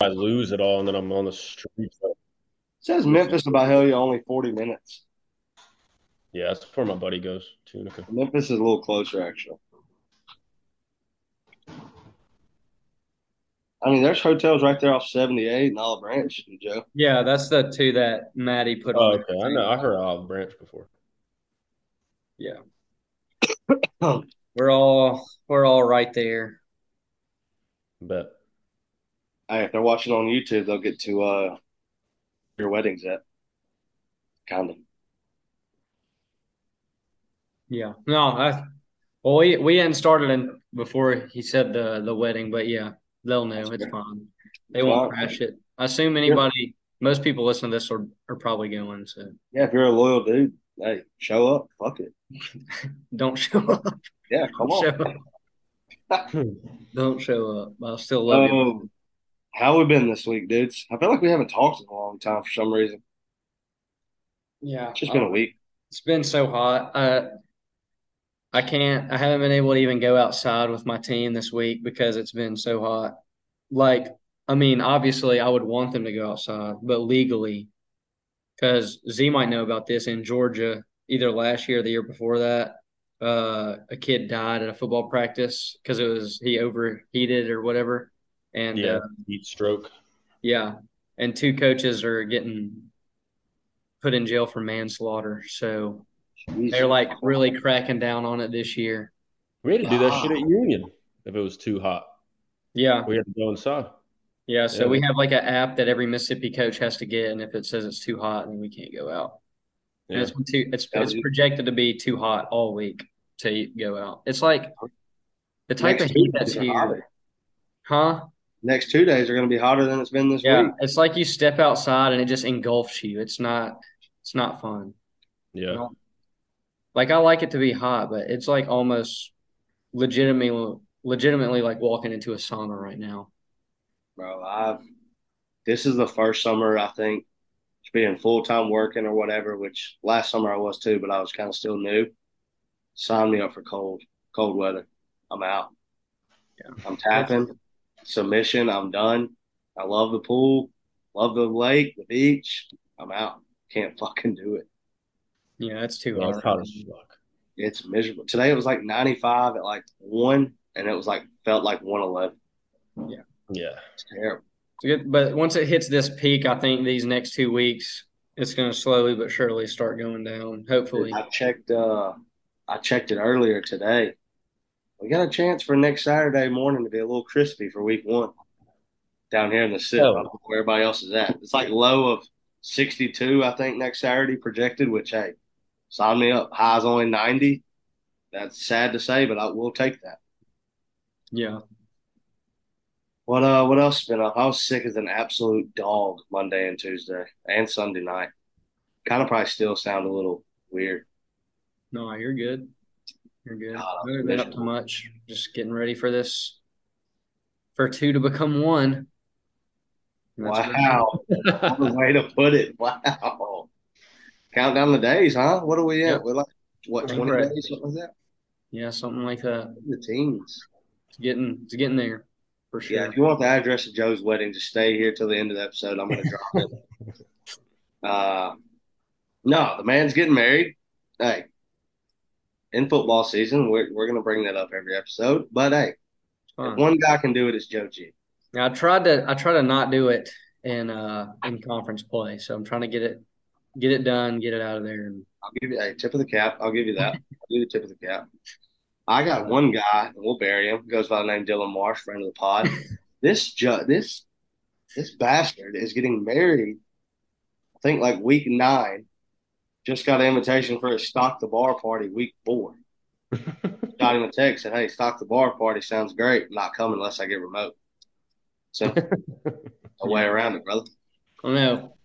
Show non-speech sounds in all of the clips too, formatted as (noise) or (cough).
I lose it all, and then I'm on the streets. It says Memphis to Byhalia only 40 minutes. Yeah, that's where my buddy goes. Tunica. Memphis is a little closer, actually. I mean, there's hotels right there off 78 and Olive Branch, Joe. Yeah, that's the two that Maddie put Oh, on. okay. I know. I heard Olive Branch before. Yeah. (coughs) we're all we're all right there. Bet. If they're watching on YouTube, they'll get to uh your weddings at. Kind of. Yeah. No, I well we we hadn't started in before he said the the wedding, but yeah, they'll know it's fine. They won't crash it. I assume anybody most people listening to this are, are probably going, so Yeah, if you're a loyal dude, hey, show up. Fuck it. (laughs) don't show up. Yeah, come Don't on. show up. (laughs) Don't show up. I'll still love you. How we been this week, dudes? I feel like we haven't talked in a long time for some reason. Yeah. It's just been a week. It's been so hot. Uh, I can't, I haven't been able to even go outside with my team this week because it's been so hot. Like, I mean, obviously, I would want them to go outside, but legally, because Z might know about this in Georgia, either last year or the year before that, uh, a kid died at a football practice because it was he overheated or whatever. And Yeah, uh, heat stroke. yeah, and two coaches are getting put in jail for manslaughter. So they're like really cracking down on it this year. We had to do that shit at Union if it was too hot. Yeah, We had to go inside. yeah. So Yeah. we have like an app that every Mississippi coach has to get, and if it says it's too hot, then we can't go out. And Yeah. it's been too, it's it's projected to be too hot all week to go out. It's like the type Next of heat that's here, hotter. huh? Next two days are going to be hotter than it's been this Yeah, week. it's like you step outside and it just engulfs you. It's not, it's not fun. Yeah. Like I like it to be hot, but it's like almost legitimately, legitimately like walking into a sauna right now. Bro, I've this is the first summer I think being full time working or whatever, which last summer I was too, but I was kind of still new. Sign me up for cold, cold weather. I'm out. Yeah. I'm tapping, submission. I'm done. I love the pool, love the lake, the beach. I'm out. Can't fucking do it. Yeah, it's too Yeah, it's hot. hot as fuck. It's miserable. Today it was like 95 at like one, and it was like felt like 111. Yeah. It's terrible. It's good, but once it hits this peak, I think these next two weeks, it's going to slowly but surely start going down. Hopefully, I checked. Uh, I checked it earlier today. We got a chance for next Saturday morning to be a little crispy for week one down here in the city. I Oh. don't know where everybody else is at. It's like low of 62, I think, next Saturday projected. Which hey, sign me up. Highs only 90. That's sad to say, but I will take that. yeah. What uh? What else has been up? I was sick as an absolute dog Monday and Tuesday and Sunday night. Kind of probably still sound a little weird. No, you're good. You're good. Haven't been up to much. Just getting ready for this, for two to become one. And that's good. Wow. what a way to put it. Wow. Count down the days, huh? What are we at? Yep. We're like, what, 20 Correct. days, something like that? Yeah, something like that. The teens. It's getting, it's getting there for sure. Yeah, if you want the address of Joe's wedding, just stay here till the end of the episode. I'm going to drop it. (laughs) Uh, no, the man's getting married. Hey, in football season, we're, we're going to bring that up every episode. But hey, if one guy can do it, it's Joe G. Yeah, I tried to I try to not do it in uh in conference play. So I'm trying to get it get it done, get it out of there. And I'll give you a tip of the cap. I'll give you that. (laughs) I'll give you the tip of the cap. I got one guy, and we'll bury him. Goes by the name Dylan Marsh, friend of the pod. (laughs) this ju- this this bastard is getting married. I think like week nine. Just got an invitation for a stock the bar party week four. (laughs) Got him a text said, "Hey, stock the bar party sounds great. I'm not coming unless I get remote." So a way (laughs) around it, brother. I don't know.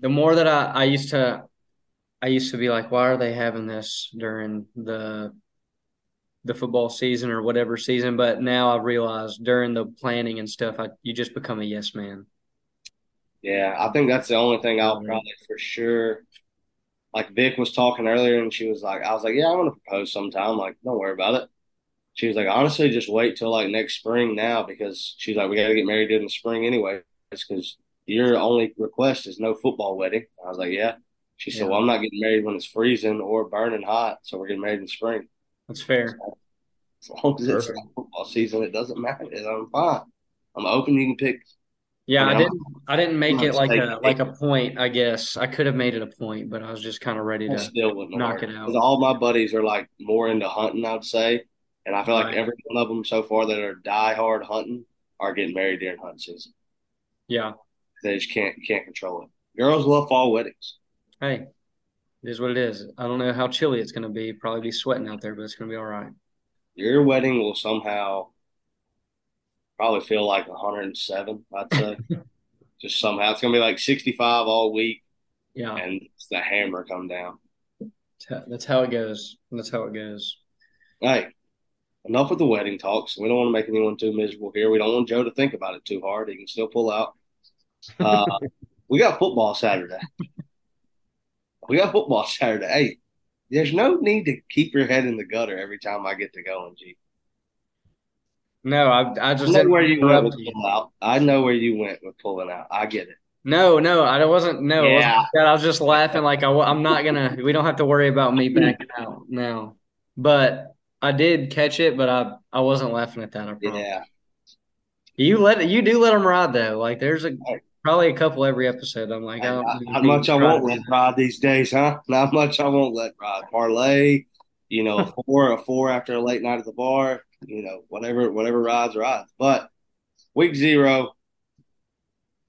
The more that I, I used to I used to be like, why are they having this during the the football season or whatever season? But now I realize during the planning and stuff, I, you just become a yes man. Yeah, I think that's the only thing I'll mm-hmm. probably for sure. Like Vic was talking earlier, and she was like, "I was like, yeah, I'm gonna propose sometime. Like, don't worry about it." she was like, honestly, just wait till like next spring now because she's like, we got to get married in the spring anyway. because your only request is no football wedding. I was like, yeah. She said, Yeah. well, I'm not getting married when it's freezing or burning hot, so we're getting married in spring. That's fair. As long as it's Perfect. not football season, it doesn't matter. I'm fine. I'm open. You can pick. Yeah, I didn't I didn't make it like a like a point, I guess. I could have made it a point, but I was just kind of ready to still knock work. it out. Because all my buddies are like more into hunting, I'd say, and I feel like every one of them so far that are die hard hunting are getting married during hunt season. Yeah. They just can't can't control it. Girls love fall weddings. Hey, it is what it is. I don't know how chilly it's gonna be. Probably be sweating out there, but it's gonna be all right. Your wedding will somehow probably feel like 107, I'd say. (laughs) just somehow. It's gonna be like 65 all week, Yeah, and it's the hammer come down. that's how- it goes. That's how it goes. Hey, enough with the wedding talks. We don't want to make anyone too miserable here. We don't want Joe to think about it too hard. He can still pull out. Uh, (laughs) we got football Saturday. We got football Saturday. Hey, there's no need to keep your head in the gutter every time I get to going, G. No, I I I just know didn't where you went with you. pull out. I know where you went with pulling out. I get it. No, no, I wasn't. No, it wasn't Yeah. that. I was just laughing. Like I, I'm not gonna. We don't have to worry about me (laughs) backing out now. But I did catch it, but I I wasn't laughing at that. I promise. Yeah. You let you do let them ride though. Like there's a probably a couple every episode. I'm like, I don't Not, much I won't to- let ride these days, huh? Not much I won't let ride. Parlay, you know, a (laughs) four, a four after a late night at the bar, you know, whatever, whatever rides, rides. But week zero,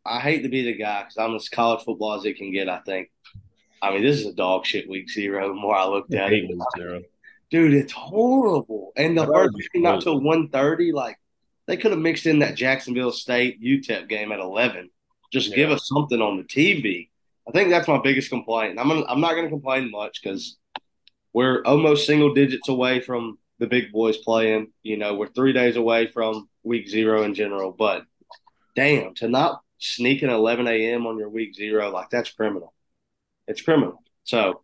I hate to be the guy because I'm as college football as it can get. I think. I mean, this is a dog shit week zero. The more I looked at Eight it, week zero. dude, it's horrible. And the That first game not till one thirty. Like they could have mixed in that Jacksonville State UTEP game at eleven. Just Yeah. give us something on the TV. I think that's my biggest complaint. And I'm gonna, I'm not going to complain much because we're almost single digits away from the big boys playing. You know, we're three days away from week zero in general. But damn, to not sneak an 11 a.m. on your week zero, like that's criminal. It's criminal. So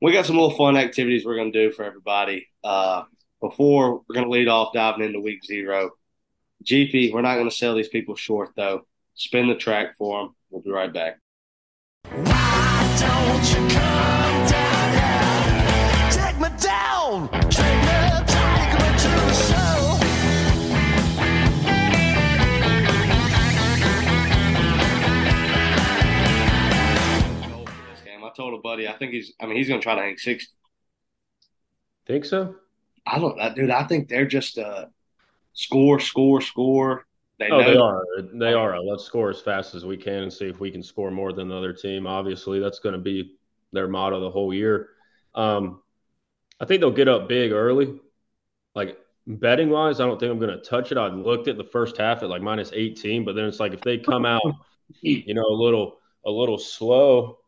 we got some little fun activities we're going to do for everybody. Uh, before we're going to lead off diving into week zero, GP, we're not going to sell these people short though. Spin the track for them. We'll be right back. Why don't you come down here? Take me down, told a buddy, I think he's. I mean, he's going to try to hang six. Think so? I don't know, dude. I think they're just uh, score, score, score. They Oh, they are. They are. Let's score as fast as we can and see if we can score more than the other team. Obviously, that's going to be their motto the whole year. Um, I think they'll get up big early. Like betting wise, I don't think I'm going to touch it. I looked at the first half at like minus 18, but then it's like if they come out, (laughs) you know, a little a little slow,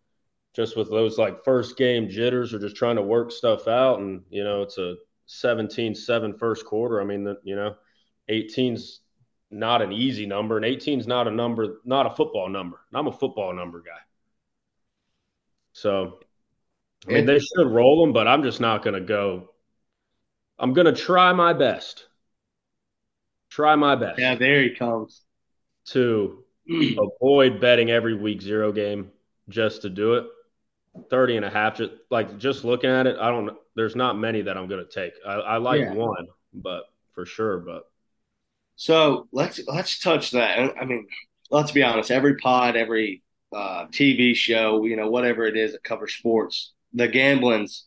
just with those like first game jitters or just trying to work stuff out, and you know, it's a 17-7 first quarter. I mean, the, you know, 18's not an easy number, and 18's not a number, not a football number. I'm a football number guy. So, I mean, they should roll them, but I'm just not going to go. I'm going to try my best. Try my best Yeah, there he comes. to (clears throat) avoid betting every week zero game just to do it. 30 and a half, just like just looking at it, I don't, there's not many that I'm going to take. I, I like Yeah. one, but for sure, but So let's let's touch that. I mean, let's be honest. Every pod, every uh, TV show, you know, whatever it is that covers sports, the gambling's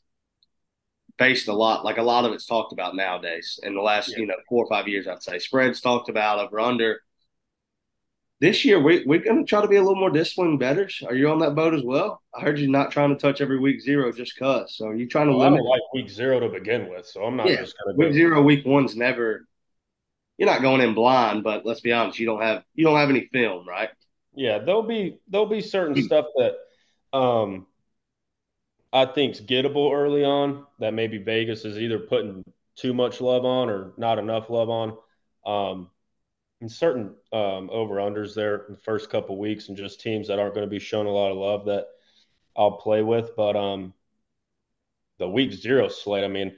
based a lot. Like a lot of it's talked about nowadays. In the last, Yeah. you know, four or five years, I'd say spreads talked about over under. This year, we, we're going to try to be a little more disciplined betters. Are you on that boat as well? I heard you're not trying to touch every week zero just cause. So are you trying to Well, I limit don't like week zero to begin with, so I'm not Yeah, just going week to go. zero, week one's never. You're not going in blind, but let's be honest, you don't have you don't have any film, right? Yeah, there'll be there'll be certain stuff that um I think's gettable early on that maybe Vegas is either putting too much love on or not enough love on. Um certain um over unders there in the first couple weeks and just teams that aren't going to be shown a lot of love that I'll play with. But um the week zero slate, I mean,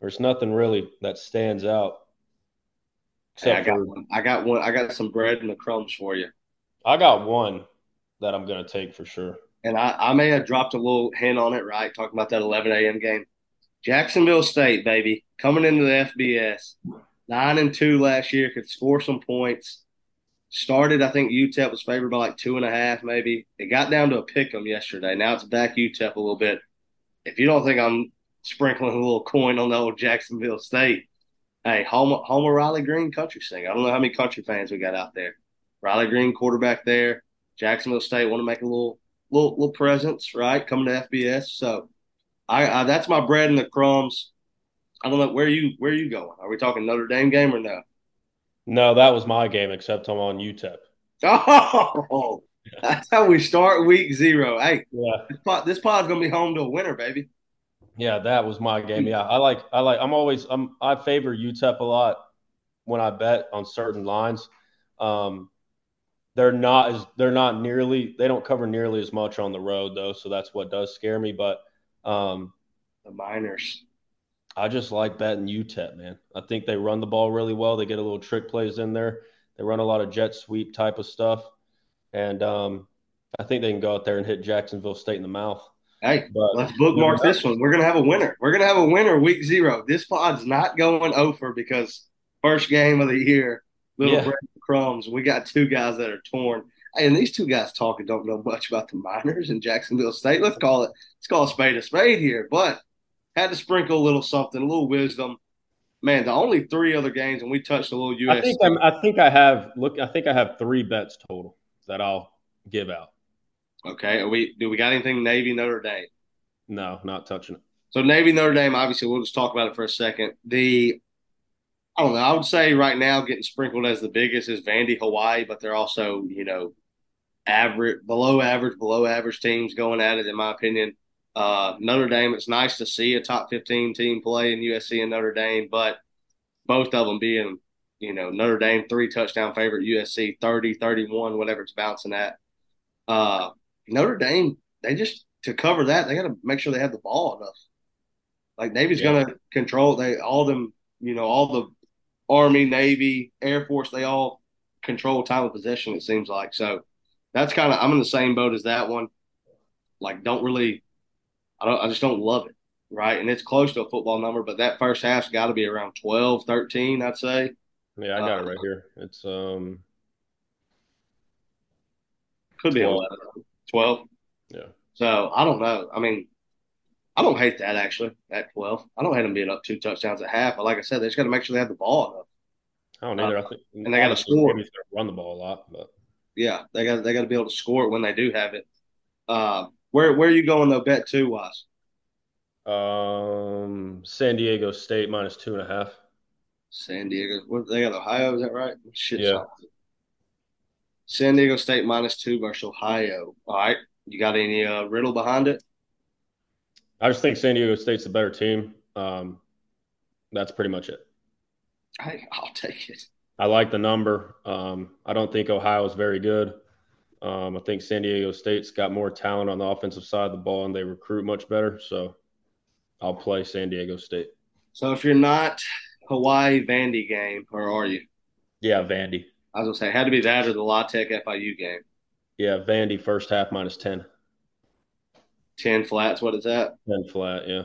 There's nothing really that stands out. Hey, I got for one. I got one. I got some bread and the crumbs for you. I got one that I'm gonna take for sure. And I, I may have dropped a little hint on it, right? Talking about that 11 a.m. game. Jacksonville State, baby, coming into the FBS, nine and two last year, could score some points. Started, I think UTEP was favored by like two and a half, maybe. It got down to a pick 'em yesterday. Now it's back UTEP a little bit. If you don't think I'm sprinkling a little coin on the old Jacksonville State, hey, home, home of Riley Green country singer. I don't know how many country fans we got out there. Riley Green, quarterback there. Jacksonville State want to make a little, little, little presence, right? Coming to FBS. So I, I that's my bread and the crumbs. I don't know where you where you going. Are we talking Notre Dame game or no? No, that was my game, except I'm on UTEP. Oh, that's how we start week zero. Hey, Yeah, this pod, this pod's gonna be home to a winner, baby. yeah, that was my game. Yeah, I like, I like, I'm always, I'm, I favor UTEP a lot when I bet on certain lines. Um, they're not as, they're not nearly, they don't cover nearly as much on the road though, so that's what does scare me. But um, The Miners. I just like betting UTEP, man. I think they run the ball really well. They get a little trick plays in there. They run a lot of jet sweep type of stuff, and um, I think they can go out there and hit Jacksonville State in the mouth. Hey, But let's bookmark this one. We're gonna have a winner. We're gonna have a winner week zero. This pod's not going over because first game of the year, little Yeah. crumbs. We got two guys that are torn. Hey, and these two guys talking don't know much about the Miners and Jacksonville State. Let's call it let's call a spade a spade here. But had to sprinkle a little something, a little wisdom. Man, the only three other games, and we touched a little USC. I think I'm, I think I have look. I think I have three bets total that I'll give out. okay, are we do we got anything Navy Notre Dame? No, not touching it. So Navy Notre Dame, obviously, we'll just talk about it for a second. The I don't know. I would say right now, getting sprinkled as the biggest is Vandy Hawaii, but they're also you know average, below average, below average teams going at it. In my opinion, uh, Notre Dame. It's nice to see a top fifteen team play in USC and Notre Dame, but both of them being you know Notre Dame three touchdown favorite, USC 30, 31, whatever it's bouncing at. Uh, Notre Dame, they just to cover that, they got to make sure they have the ball enough. Like Navy's Yeah. going to control they all them, you know, all the Army, Navy, Air Force, they all control time of possession. It seems like so. That's kind of I'm in the same boat as that one. Like, don't really, I don't, I just don't love it, right? And it's close to a football number, but that first half's got to be around 12, 13, I'd say. Yeah, I got it Uh, right here. It's um Could be 12. 11, 12. yeah. So I don't know. I mean, I don't hate that actually at 12. I don't hate them being up two touchdowns at half. But like I said, they just got to make sure they have the ball enough. I don't either. I think and they gotta score. Navy's gonna run the ball a lot, but Yeah, they got they got to be able to score it when they do have it. Uh, where where are you going though? Bet two wise. um San Diego State minus two and a half. San Diego. What, they got Ohio. Is that right? Shit. Yeah. San Diego State minus two versus Ohio. All right. You got any uh, riddle behind it? I just think San Diego State's the better team. Um, that's pretty much it. Hey, I'll take it. I like the number. Um, I don't think Ohio is very good. Um, I think San Diego State's got more talent on the offensive side of the ball, and they recruit much better. So I'll play San Diego State. So if you're not Hawaii Vandy game, or are you? Yeah, Vandy. I was gonna say it had to be that or the La Tech FIU game. Yeah, Vandy first half minus 10. Ten flats. What is that? 10 flat, yeah.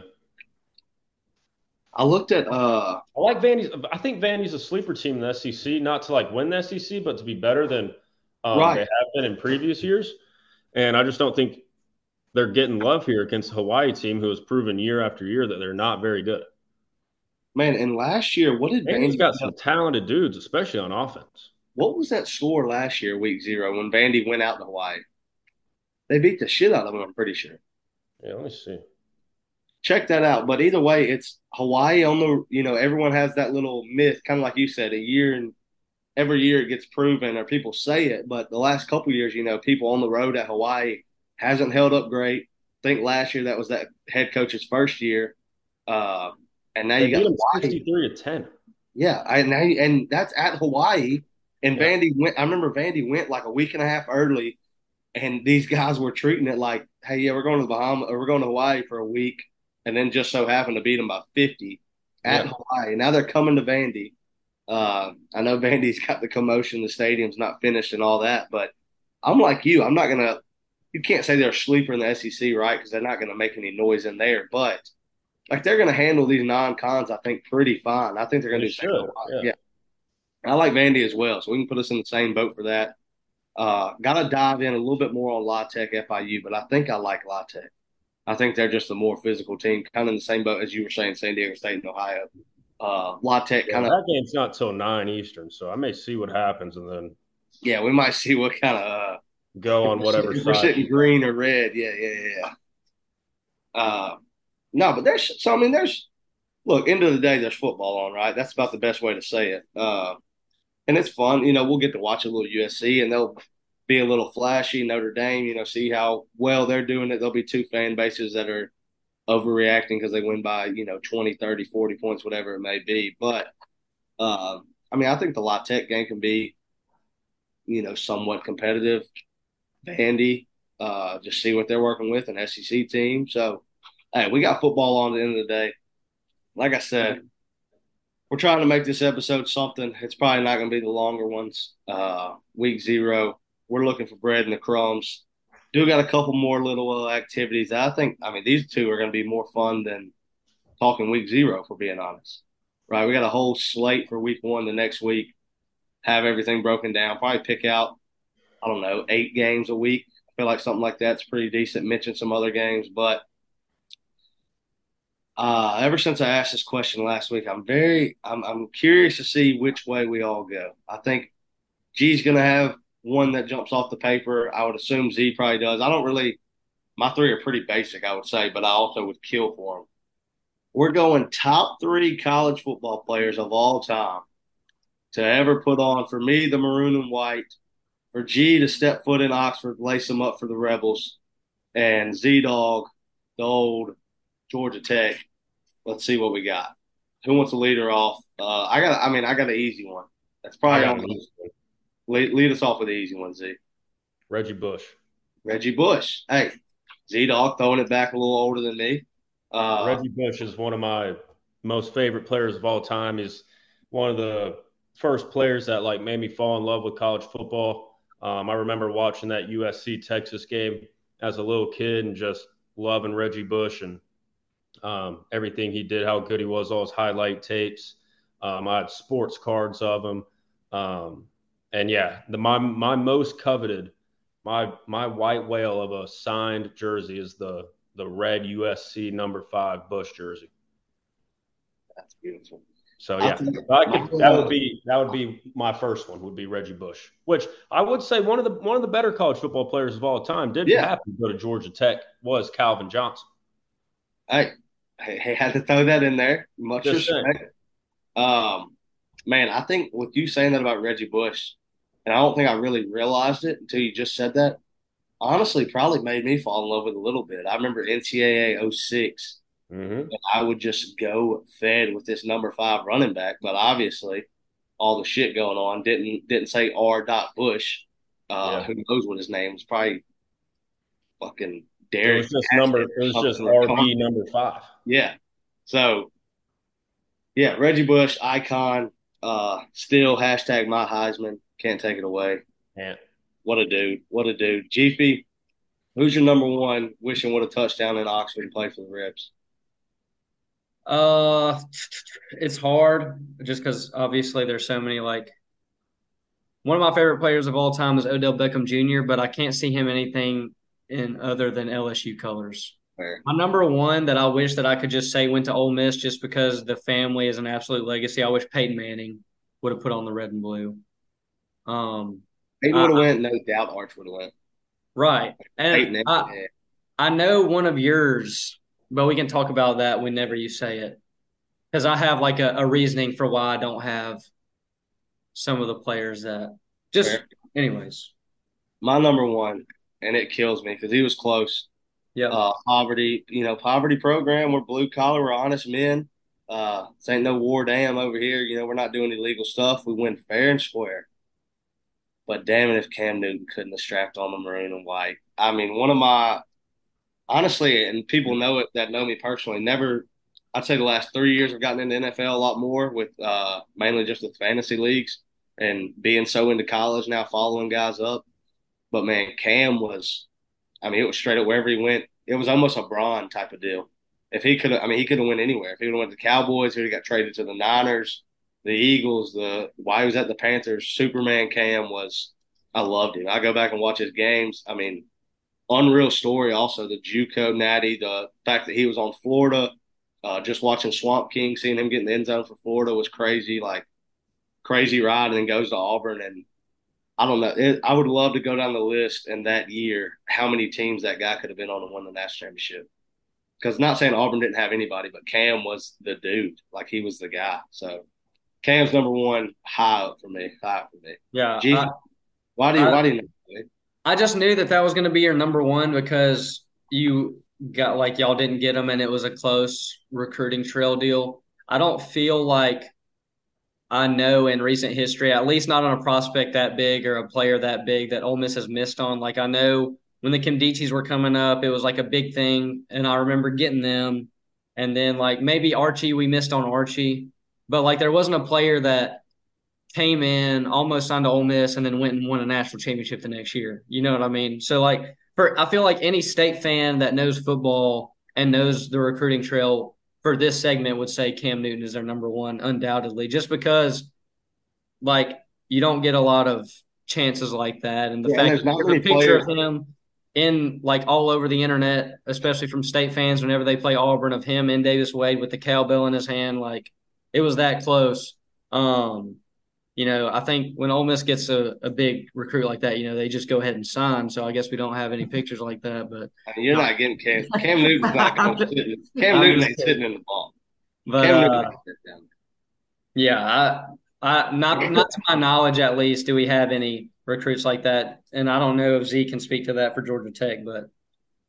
I looked at uh I like Vandy's. I think Vandy's a sleeper team in the SEC, not to like win the SEC, but to be better than um, Right. they have been in previous years. And I just don't think they're getting love here against the Hawaii team, who has proven year after year that they're not very good. man. And last year, what did Vandy's Vandy? got some talented dudes, especially on offense. What was that score last year, Week Zero, when Vandy went out to Hawaii? They beat the shit out of them. I'm pretty sure. Yeah, let me see. check that out. But either way, it's Hawaii on the you know everyone has that little myth, kind of like you said, a year and every year it gets proven or people say it. But the last couple years, you know, people on the road at Hawaii hasn't held up great. I think last year that was that head coach's first year, uh, and now They you got 63 to 10. Yeah, I now you- and that's at Hawaii. And Yeah. Vandy went. I remember Vandy went like a week and a half early, and these guys were treating it like, "Hey, yeah, we're going to the Bahamas or we're going to Hawaii for a week," and then just so happened to beat them by fifty. at Yeah. Hawaii. Now they're coming to Vandy. Uh, I know Vandy's got the commotion, the stadium's not finished and all that, but I'm like you. I'm not gonna. You can't say they're a sleeper in the SEC, right? Because they're not gonna make any noise in there. But like they're gonna handle these non-cons, I think, pretty fine. I think they're gonna They do. should, Hawaii. yeah. I like Vandy as well, so we can put us in the same boat for that. Uh, got to dive in a little bit more on La Tech FIU, but I think I like La Tech. I think they're just a more physical team, kind of in the same boat as you were saying, San Diego State and Ohio. Uh, La Tech Yeah, kind of, that game's not till nine Eastern, so I may see what happens and then yeah, we might see what kind of uh, go on whatever we're sitting green or red. Yeah, yeah, yeah. Uh, no, but there's so I mean, there's look. End of the day, there's football on, right? That's about the best way to say it. Uh, and it's fun. You know, we'll get to watch a little USC, and they'll be a little flashy. Notre Dame, you know, see how well they're doing it. There'll be two fan bases that are overreacting because they win by you know 20, 30, 40 points, whatever it may be. But uh, I mean, I think the La game can be, you know, somewhat competitive. Vandy, uh, just see what they're working with, an SEC team. So, hey, we got football on the end of the day. Like I said, we're trying to make this episode something. It's probably not going to be the longer ones. Uh, week zero, we're looking for bread and the crumbs. Do got a couple more little uh, activities. I think, I mean, these two are going to be more fun than talking week zero, for being honest. Right? We got a whole slate for week one the next week. Have everything broken down. Probably pick out, I don't know, eight games a week. I feel like something like that's pretty decent. Mention some other games, but uh, ever since I asked this question last week, I'm very, I'm, I'm curious to see which way we all go. I think G's going to have one that jumps off the paper. I would assume Z probably does. I don't really, my three are pretty basic, I would say, but I also would kill for them. We're going top three college football players of all time to ever put on, for me, the maroon and white, for G to step foot in Oxford, lace them up for the Rebels, and Z Dog, the old Georgia Tech. Let's see what we got. Who wants to lead her off? Uh, I got. I mean, I got an easy one. That's probably on. Lead, lead us off with the easy one, Z. Reggie Bush. Reggie Bush. Hey, Z Dog throwing it back a little older than me. Uh, Reggie Bush is one of my most favorite players of all time. He's one of the first players that like made me fall in love with college football. Um, I remember watching that USC Texas game as a little kid and just loving Reggie Bush and um, everything he did, how good he was, all his highlight tapes. Um, I had sports cards of him. Um, and yeah, the my my most coveted, my my white whale of a signed jersey is the the red USC number five Bush jersey. that's beautiful. So I yeah, think- I could, that would be that would be my first one. Would be Reggie Bush, which I would say one of the one of the better college football players of all time. Did Yeah. have to go to Georgia Tech was Calvin Johnson. Hey, hey, hey, had to throw that in there. Much Just saying. respect. Um, man, I think with you saying that about Reggie Bush, and I don't think I really realized it until you just said that. Honestly, probably made me fall in love with a little bit. I remember NCAA 06 Mm-hmm. I would just go fed with this number five running back. But obviously, all the shit going on didn't didn't say R. Dot Bush. Uh, Yeah. Who knows what his name was? Probably fucking It Derek. was just number. It was just RB number five. Yeah. So, yeah, Reggie Bush icon. Uh, still hashtag my Heisman. Can't take it away. And What a dude. What a dude. Jiffy, who's your number one? Wishing would a touchdown in Oxford and play for the Rebs. Uh, it's hard just because obviously there's so many like. One of my favorite players of all time is Odell Beckham Jr., but I can't see him anything in other than LSU colors. Fair. My number one that I wish that I could just say went to Ole Miss just because the family is an absolute legacy. I wish Peyton Manning would have put on the red and blue. Um, Peyton would have went. No doubt, Arch would have went. right, and I. I know one of yours, but we can talk about that whenever you say it. Because I have like a, a reasoning for why I don't have some of the players that just, Fair. anyways. my number one, and it kills me because he was close. Yeah. Uh, poverty, you know, poverty program. We're blue collar. We're honest men. Uh, this ain't no war dam over here. You know, we're not doing illegal stuff. We win fair and square. But damn it, if Cam Newton couldn't have strapped on the maroon and white. I mean, one of my honestly, and people know it that know me personally, never I'd say the last three years I've gotten into NFL a lot more with uh, mainly just with fantasy leagues and being so into college now, following guys up. But man, Cam was, I mean, it was straight up wherever he went. It was almost a Braun type of deal. If he could, I mean, he could have went anywhere. If he would have went to the Cowboys, he would have got traded to the Niners, the Eagles. The why he was at the Panthers. Superman Cam was. I loved him. I go back and watch his games. I mean, unreal story. Also, the JUCO Natty, the fact that he was on Florida, uh, just watching Swamp King, seeing him get in the end zone for Florida was crazy. Like crazy ride, and then goes to Auburn, and I don't know. It, I would love to go down the list in that year how many teams that guy could have been on and won the national championship. Because not saying Auburn didn't have anybody, but Cam was the dude. Like he was the guy. So Cam's number one, high up for me. High up for me. Yeah. Gee, I, why do you? I- why do you? Know? I just knew that that was going to be your number one because you got like y'all didn't get him and it was a close recruiting trail deal. I don't feel like I know in recent history, at least not on a prospect that big or a player that big that Ole Miss has missed on. Like I know when the Nkemdiches were coming up, it was like a big thing, and I remember getting them. And then like maybe Archie, we missed on Archie, but like there wasn't a player that came in, almost signed to Ole Miss, and then went and won a national championship the next year. You know what I mean? So like for I feel like any state fan that knows football and knows the recruiting trail for this segment would say Cam Newton is their number one, undoubtedly, just because like you don't get a lot of chances like that, and the Yeah, fact there's that not there's many a picture of him in like all over the internet, especially from state fans whenever they play Auburn of him in Davis Wade with the cowbell in his hand, like it was that close. Um, you know, I think when Ole Miss gets a, a big recruit like that, you know, they just go ahead and sign. So I guess we don't have any pictures like that, but I mean, you're not getting Cam. Cam Newton's not going (laughs) to sit. Cam Newton ain't sitting in the ball. but Cam uh, Newton ain't down. Yeah, I, I not not to my knowledge at least do we have any recruits like that, and I don't know if Z can speak to that for Georgia Tech, but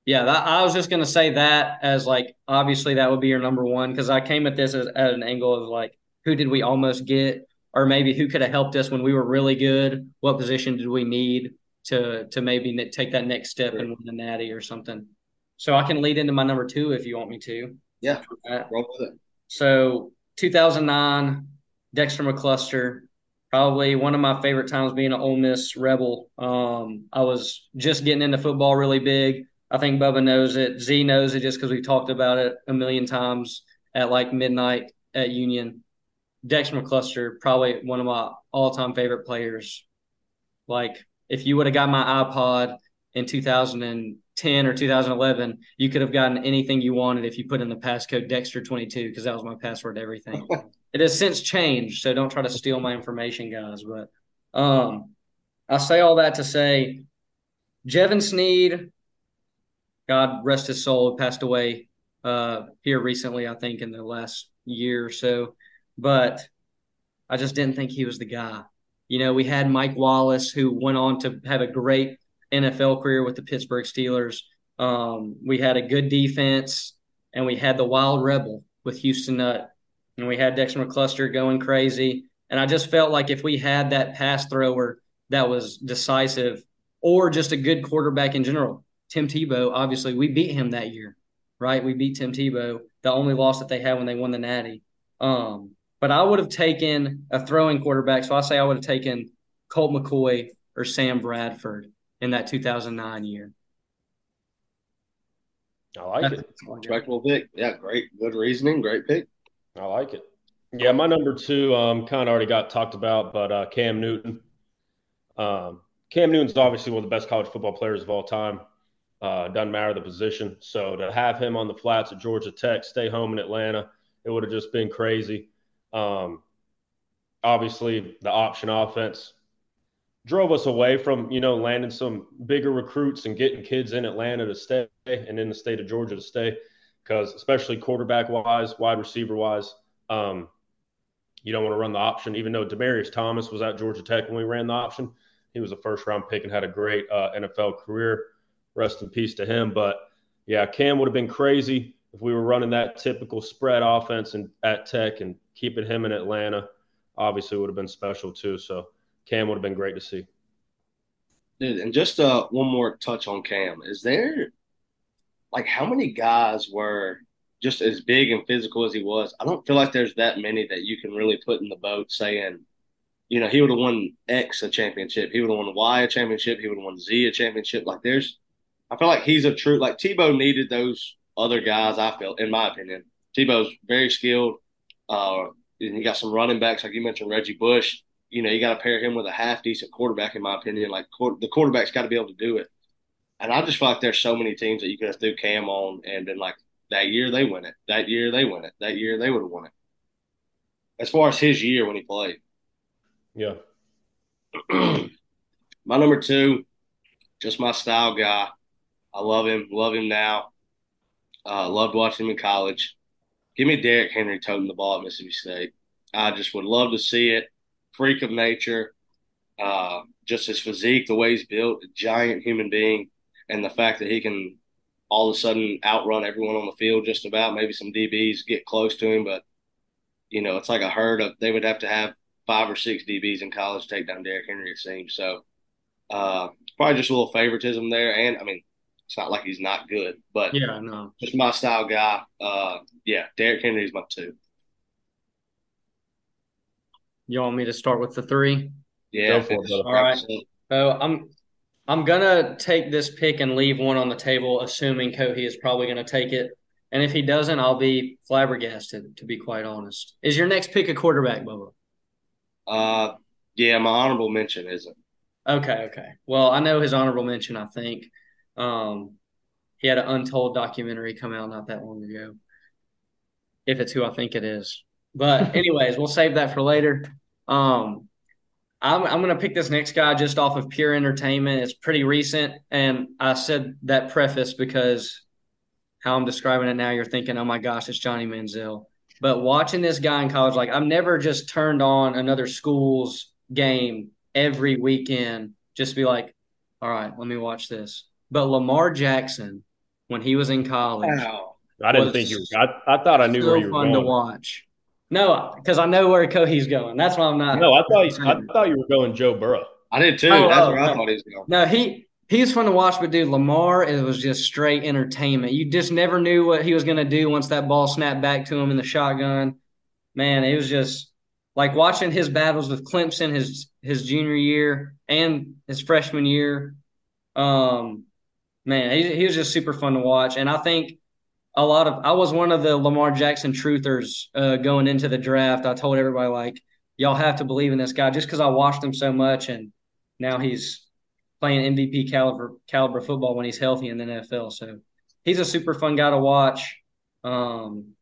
yeah, that, I was just gonna say that as like obviously that would be your number one because I came at this as at an angle of like who did we almost get, or maybe who could have helped us when we were really good. What position did we need to to maybe take that next step and win the Natty or something? So I can lead into my number two if you want me to. Yeah, Uh, roll with it. so 2009, Dexter McCluster, probably one of my favorite times being an Ole Miss Rebel. Um, I was just getting into football really big. I think Bubba knows it. Z knows it just because we've talked about it a million times at like midnight at Union. Dexter McCluster, probably one of my all-time favorite players. Like if you would have got my iPod in 2010 or 2011, you could have gotten anything you wanted if you put in the passcode Dexter22 because that was my password to everything. (laughs) it has since changed, so don't try to steal my information, guys. But um, I say all that to say, Jevin Sneed, God rest his soul, passed away uh, here recently. I think in the last year or so, but I just didn't think he was the guy. You know, we had Mike Wallace, who went on to have a great NFL career with the Pittsburgh Steelers. Um, we had a good defense, and we had the Wild Rebel with Houston Nutt, and we had Dexter McCluster going crazy. And I just felt like if we had that pass thrower that was decisive, or just a good quarterback in general, Tim Tebow, obviously, we beat him that year, right? We beat Tim Tebow, the only loss that they had when they won the Natty. Um, but I would have taken a throwing quarterback. So I say I would have taken Colt McCoy or Sam Bradford in that 2009 year. I like it. Respectable pick. Yeah, great. Good reasoning. Great pick. I like it. Yeah, my number two um, kind of already got talked about, but uh, Cam Newton. Um, Cam Newton's obviously one of the best college football players of all time. Uh, doesn't matter the position. So to have him on the flats at Georgia Tech, stay home in Atlanta, it would have just been crazy. Um, obviously, the option offense drove us away from you know landing some bigger recruits and getting kids in Atlanta to stay and in the state of Georgia to stay because especially quarterback wise, wide receiver wise, um, you don't want to run the option. Even though Demaryius Thomas was at Georgia Tech when we ran the option, he was a first round pick and had a great uh, NFL career. Rest in peace to him. But yeah, Cam would have been crazy if we were running that typical spread offense and at Tech and keeping him in Atlanta. Obviously, would have been special too. So Cam would have been great to see. Dude, and just uh, one more touch on Cam. Is there like how many guys were just as big and physical as he was, I don't feel like there's that many that you can really put in the boat saying, you know, he would have won X a championship, he would have won Y a championship, he would have won Z a championship. Like there's, I feel like he's a true like Tebow needed those other guys. I feel, in my opinion, Tebow's very skilled. Uh, and you got some running backs like you mentioned, Reggie Bush. You know, you got to pair him with a half decent quarterback, in my opinion. Like the quarterback's got to be able to do it. And I just feel like there's so many teams that you could have threw Cam on and been like, that year they win it. That year they win it. That year they would have won it. As far as his year when he played. Yeah. (clears throat) my number two, just my style guy. I love him. Love him now. Uh, loved watching him in college. Give me Derrick Henry toting the ball at Mississippi State. I just would love to see it. Freak of nature. Uh, just his physique, the way he's built, a giant human being, and the fact that he can all of a sudden outrun everyone on the field just about. Maybe some DBs get close to him, but you know, it's like a herd of they would have to have five or six DBs in college to take down Derrick Henry, it seems. So uh, probably just a little favoritism there. And I mean, it's not like he's not good, but yeah, no, just my style guy. Uh, yeah, Derrick Henry is my two. You want me to start with the three? Yeah, Go for it. All right. So I'm I'm gonna take this pick and leave one on the table, assuming Kohi is probably gonna take it. And if he doesn't, I'll be flabbergasted, to be quite honest. Is your next pick a quarterback, Bubba? Uh, yeah, my honorable mention isn't. Okay, okay. Well, I know his honorable mention. I think um, he had an untold documentary come out not that long ago. If it's who I think it is, but (laughs) anyways, we'll save that for later. Um, I'm I'm gonna pick this next guy just off of pure entertainment. It's pretty recent, and I said that preface because how I'm describing it now, you're thinking, oh my gosh, it's Johnny Manziel. But watching this guy in college, like I've never just turned on another school's game every weekend just to be like, all right, let me watch this. But Lamar Jackson, when he was in college, Wow. I didn't think you were. I, I thought I knew where you were fun to watch. No, because I know where Kohi's going. That's why I'm not. No, I thought you, I thought you were going Joe Burrow. I did too. Oh, That's oh, where I thought he was going. No, he he's fun to watch, but dude, Lamar, it was just straight entertainment. You just never knew what he was going to do once that ball snapped back to him in the shotgun. Man, it was just like watching his battles with Clemson his his junior year and his freshman year. Um, man, he, he was just super fun to watch, and I think a lot of I was one of the Lamar Jackson truthers uh, going into the draft. I told everybody like, y'all have to believe in this guy just because I watched him so much, and now he's playing MVP caliber caliber football when he's healthy in the NFL. So he's a super fun guy to watch. Um,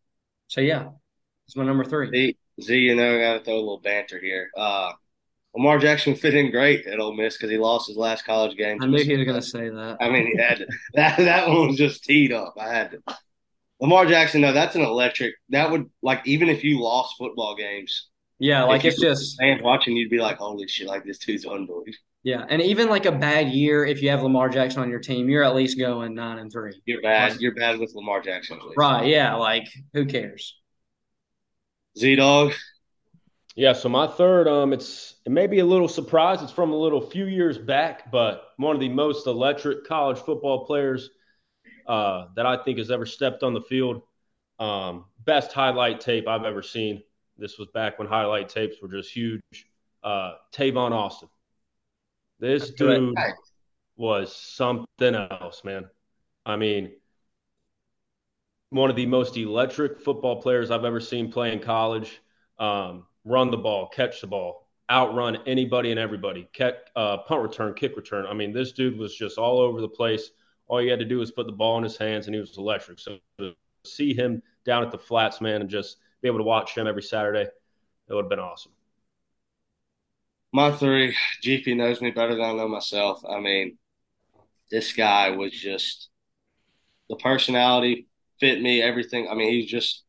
so yeah, it's my number three. Z, Z, you know, I got to throw a little banter here. Uh, Lamar Jackson fit in great at Ole Miss because he lost his last college game. I knew he was going to say that. I mean, he had to. (laughs) That that one was just teed up. I had to. Lamar Jackson, no, that's an electric. That would like even if you lost football games, Yeah, like if it's just fans watching, you'd be like, "Holy shit! Like this dude's unbelievable." yeah, and even like a bad year, if you have Lamar Jackson on your team, you're at least going nine and three. You're bad. You're bad with Lamar Jackson. Right? Yeah, like who cares? Z Dog. Yeah, so my third, um, it's it may be a little surprise. It's from a little few years back, but one of the most electric college football players uh, that I think has ever stepped on the field. Um, best highlight tape I've ever seen. This was back when highlight tapes were just huge. Uh, Tavon Austin. This dude was something else, man. I mean, one of the most electric football players I've ever seen play in college. Um, run the ball, catch the ball, outrun anybody and everybody, uh, punt return, kick return. I mean, this dude was just all over the place. All you had to do was put the ball in his hands, and he was electric. So to see him down at the flats, man, and just be able to watch him every Saturday, it would have been awesome. My three, GP knows me better than I know myself. I mean, this guy was just the personality fit me, everything. I mean, he's just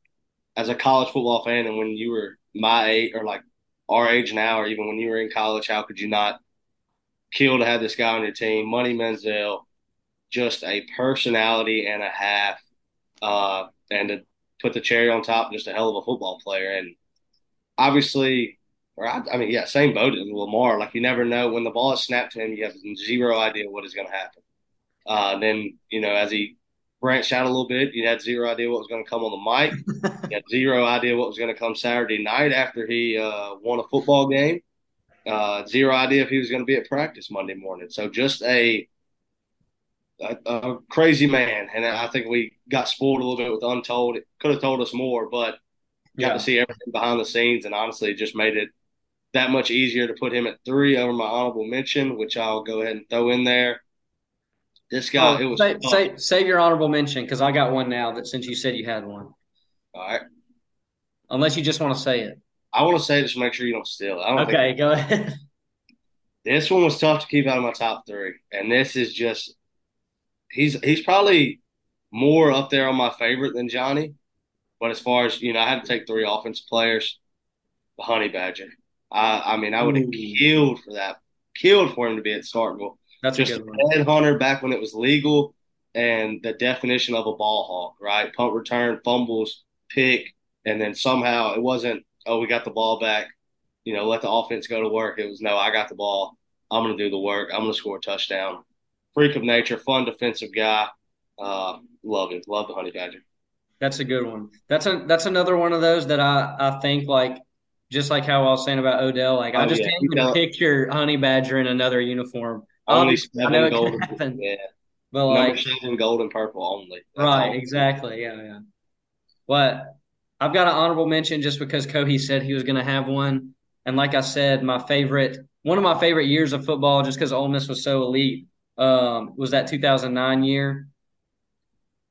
as a college football fan, and when you were my age or like our age now, or even when you were in college, how could you not kill to have this guy on your team? Money Manziel, just a personality and a half, uh, and to put the cherry on top, just a hell of a football player. And obviously, or I, I mean, yeah, same boat as Lamar. Like you never know when the ball is snapped to him, you have zero idea what is going to happen. Uh, then you know as he branched out a little bit. You had zero idea what was going to come on the mic. (laughs) you had zero idea what was going to come Saturday night after he uh, won a football game. Uh, zero idea if he was going to be at practice Monday morning. So just a, a, a crazy man, and I think we got spoiled a little bit with Untold. It could have told us more, but got Yeah. to see everything behind the scenes, and honestly, it just made it that much easier to put him at three over my honorable mention, which I'll go ahead and throw in there. This guy, uh, it Oh, was save, tough. save, your honorable mention because I got one now that since you said you had one. All right. Unless you just want to say it. I want to say just to make sure you don't steal it. I don't Okay, think go ahead. (laughs) this one was tough to keep out of my top three, and this is just he's he's probably more up there on my favorite than Johnny. But as far as you know, I had to take three offensive players. The Honey Badger. I I mean, I would have killed for that, killed for him to be at Starkville. That's a Just good a one. headhunter back when it was legal, and the definition of a ball hawk, right? Punt return, fumbles, pick, and then somehow it wasn't. Oh, we got the ball back. You know, let the offense go to work. It was no, I got the ball. I'm going to do the work. I'm going to score a touchdown. Freak of nature, fun defensive guy. Uh, love it. Love the Honey Badger. That's a good one. That's a that's another one of those that I I think like just like how I was saying about Odell. Like I Oh, just yeah. can't even picture Honey Badger in another uniform. Only Obviously, seven gold. (laughs) happen, Yeah, but number like seven, gold and purple only. That's right, all. exactly, yeah, yeah. But I've got an honorable mention just because Kohi said he was going to have one, and like I said, my favorite, one of my favorite years of football, just because Ole Miss was so elite, um, was that 2009 year.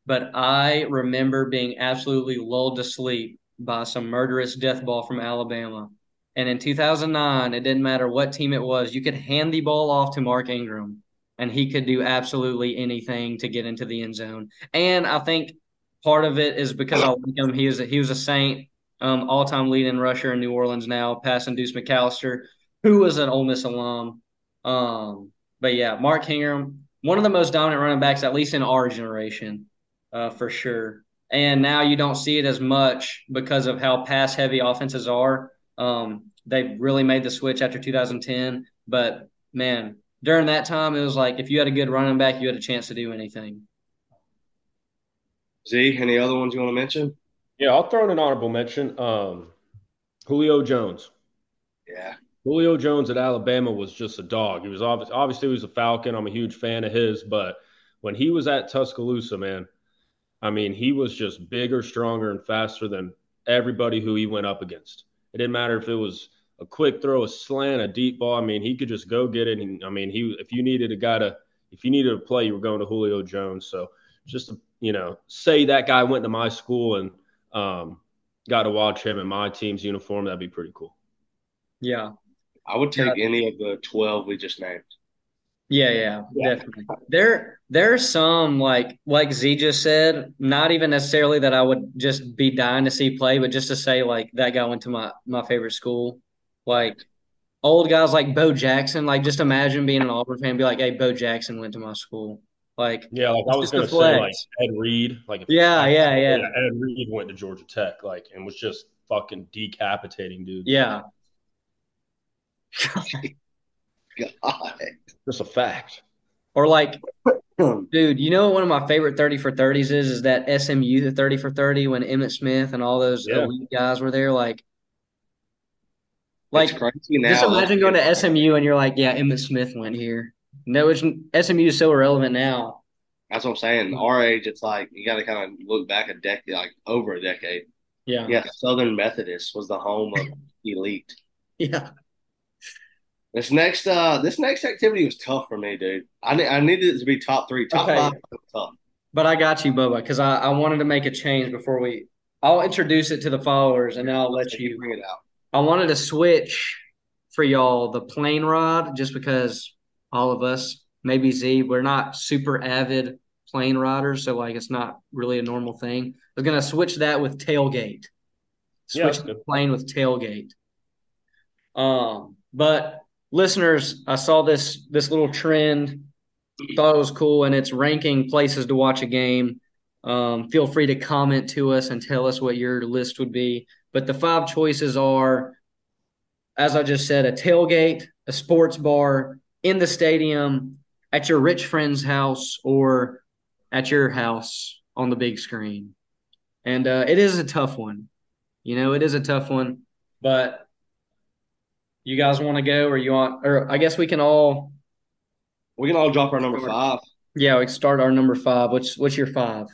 But I remember being absolutely lulled to sleep by some murderous death ball from Alabama. And in 2009, it didn't matter what team it was, you could hand the ball off to Mark Ingram, and he could do absolutely anything to get into the end zone. And I think part of it is because I like him. He was a, he was a Saint, um, all time leading rusher in New Orleans now, passing Deuce McAllister, who was an Ole Miss alum. Um, but yeah, Mark Ingram, one of the most dominant running backs, at least in our generation, uh, for sure. And now you don't see it as much because of how pass heavy offenses are. Um, they really made the switch after 2010. But man, during that time, it was like if you had a good running back, you had a chance to do anything. Z, any other ones you want to mention? Yeah, I'll throw in an honorable mention. Um, Julio Jones. Yeah. Julio Jones at Alabama was just a dog. He was obviously, obviously he was a Falcon. I'm a huge fan of his, but when he was at Tuscaloosa, man, I mean, he was just bigger, stronger, and faster than everybody who he went up against. It didn't matter if it was a quick throw, a slant, a deep ball. I mean, he could just go get it. And I mean, he if you needed a guy to if you needed a play, you were going to Julio Jones. So just to, you know, say that guy went to my school and um, got to watch him in my team's uniform, that'd be pretty cool. Yeah. I would take any of the 12 we just named. Yeah, yeah, Yeah. definitely. There, there are some like like Z just said, not even necessarily that I would just be dying to see play, but just to say like that guy went to my my favorite school. Like old guys like Bo Jackson, like just imagine being an Auburn fan, and be like, hey, Bo Jackson went to my school. Like, Yeah, like I was going to say, like. Ed Reed, like if, yeah, yeah, yeah, Ed Reed went to Georgia Tech, like, and was just fucking decapitating dude. yeah. (laughs) God. Just a fact. Or like, (clears throat) dude, you know what one of my favorite 30 for 30s is is that SMU the 30 for 30 when Emmitt Smith and all those Yeah. elite guys were there. Like, Like, like crazy now. Just imagine going to SMU and you're like, yeah, Emmitt Smith went here. No, it's SMU is so irrelevant now. That's what I'm saying. Mm-hmm. Our age, it's like you got to kind of look back a decade, like over a decade. Yeah. Yeah, Southern Methodist was the home of elite. (laughs) Yeah. This next, uh, this next activity was tough for me, dude. I ne- I needed it to be top three, top Okay. five. Tough. But I got you, Bubba, because I, I wanted to make a change before we. I'll introduce it to the followers and then I'll let you. bring it out. I wanted to switch for y'all the plane rod just because all of us, maybe Z, we're not super avid plane riders, so like it's not really a normal thing. We're gonna switch that with tailgate. Switch that's the plane with tailgate. Um, but listeners, I saw this this little trend, thought it was cool, and it's ranking places to watch a game. Um, feel free to comment to us and tell us what your list would be. But the five choices are, as I just said, a tailgate, a sports bar, in the stadium, at your rich friend's house, or at your house. on the big screen, and uh, it is a tough one. You know, it is a tough one, but you guys want to go, or you want, or I guess we can all, We can all drop our number five. yeah, we start our number five. What's what's your five?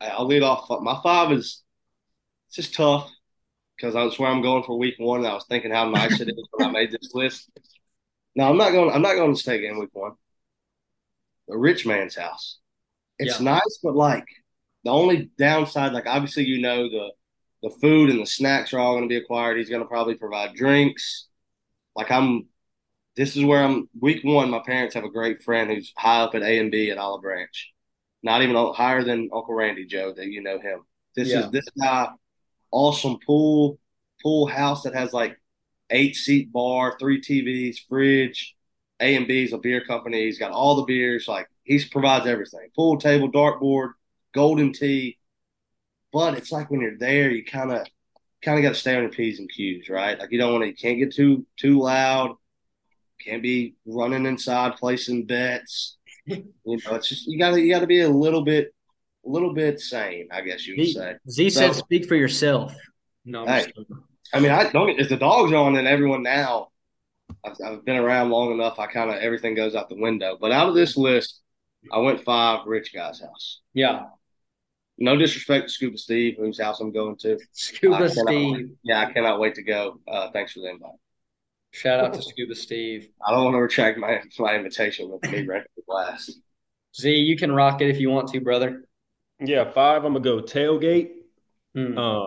I'll lead off. My five is it's just tough because that's where I'm going for week one. And I was thinking how nice it is when I made this list. No, I'm not going. I'm not going to state game week one. The rich man's house. It's Yeah. nice, but like the only downside, like obviously you know the the food and the snacks are all going to be acquired. He's going to probably provide drinks. Like I'm, this is where I'm. Week one, my parents have a great friend who's high up at A and B at Olive Branch, not even higher than Uncle Randy Joe. That you know him. This Yeah. is this guy, awesome pool pool house that has like eight seat bar, three TVs, fridge. A and B is a beer company. He's got all the beers. Like he provides everything: pool table, dartboard, Golden Tee. But it's like when you're there, you kind of kind of got to stay on your p's and q's, right? Like you don't want to, you can't get too too loud. Can't be running inside placing bets. You know, it's just you gotta you gotta be a little bit a little bit sane, I guess you would Z, say. Z said, "Speak for yourself." No, I'm Hey. just. I mean, I don't. If the dog's on, and everyone now. I've, I've been around long enough. I kind of everything goes out the window. But out of this list, I went five. Rich guy's house. yeah, No disrespect to Scuba Steve, whose house I'm going to. Scuba I cannot Steve. wait. Yeah, I cannot wait to go. Uh, thanks for the invite. Shout out to Scuba Steve. I don't want to retract my my invitation with me ranking last. Z, you can rock it if you want to, brother. Yeah, five. I'm gonna go tailgate. Hmm. Uh,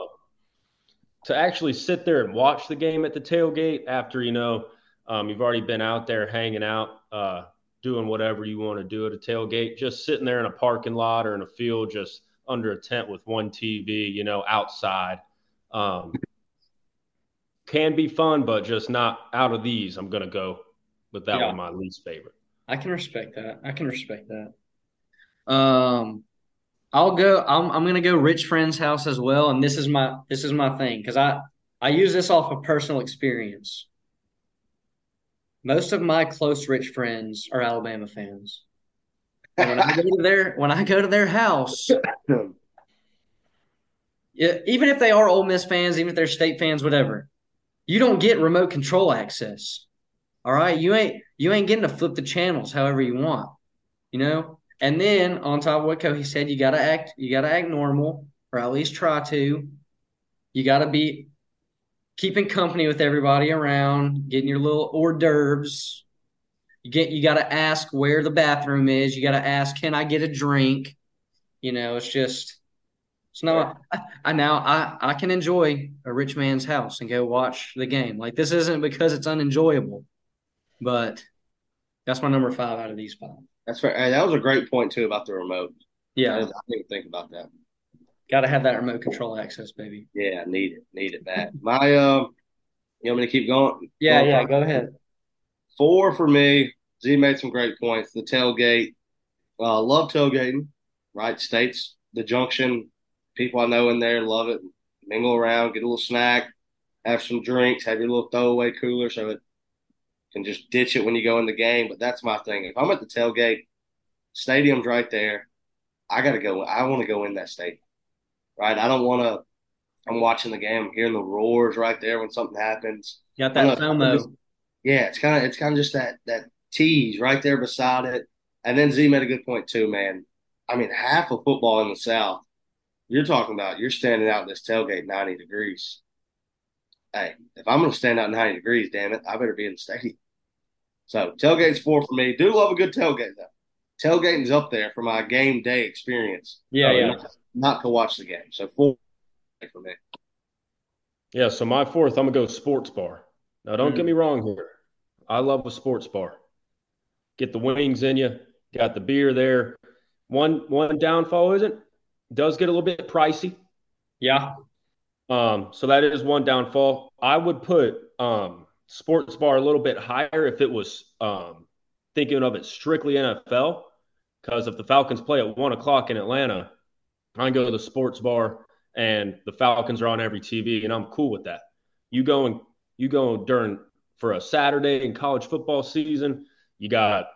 to actually sit there and watch the game at the tailgate after you know um, you've already been out there hanging out, uh, doing whatever you want to do at a tailgate, just sitting there in a parking lot or in a field, just under a tent with one TV, you know, outside. Um, can be fun, but just not out of these. I'm gonna go with that Yeah. one, my least favorite. I can respect that. I can respect that. Um, I'll go. I'm I'm gonna go rich friend's house as well, and this is my this is my thing because I I use this off of personal experience. Most of my close rich friends are Alabama fans. When I go to their when I go to their house, yeah, even if they are Ole Miss fans, even if they're state fans, whatever, you don't get remote control access. All right, you ain't you ain't getting to flip the channels however you want, you know. And then on top of what Kohi said, you gotta act you gotta act normal, or at least try to. You gotta be keeping company with everybody around, getting your little hors d'oeuvres. You get you gotta ask where the bathroom is. You gotta ask, can I get a drink? You know, it's just it's not. I, I now I I can enjoy a rich man's house and go watch the game. Like this isn't because it's unenjoyable, but that's my number five out of these five. That's fair. Hey, that was a great point too about the remote. Yeah, I didn't think about that. got to have that remote control access, baby. Yeah, need it, need it back. My um, you want me to keep going? Yeah, Going yeah. Go ahead. Four for me. Z made some great points. The tailgate. Uh, love tailgating. Right, states the junction. People I know in there love it. Mingle around, get a little snack, have some drinks, have your little throwaway cooler so it can just ditch it when you go in the game. But that's my thing. If I'm at the tailgate, stadium's right there. I gotta go. I want to go in that stadium. Right. I don't want to. I'm watching the game, I'm hearing the roars right there when something happens. Got that FOMO. Yeah, it's kind of it's kind of just that that tease right there beside it. And then Z made a good point too, man. I mean, half of football in the South, you're talking about you're standing out in this tailgate 90 degrees. Hey, if I'm going to stand out 90 degrees, damn it, I better be in the stadium. So tailgate's four for me. Do love a good tailgate though. Tailgating's up there for my game day experience. Yeah, yeah. Not, not to watch the game. So four for me. Yeah, so my fourth, I'm gonna go sports bar. Now, don't Mm. get me wrong here. I love a sports bar. Get the wings in you, got the beer there. One one downfall is it does get a little bit pricey. Yeah. Um, so that is one downfall. I would put um sports bar a little bit higher if it was um thinking of it strictly NFL. Because if the Falcons play at one o'clock in Atlanta, I go to the sports bar and the Falcons are on every TV, and I'm cool with that. You go and you go during for a Saturday in college football season, you got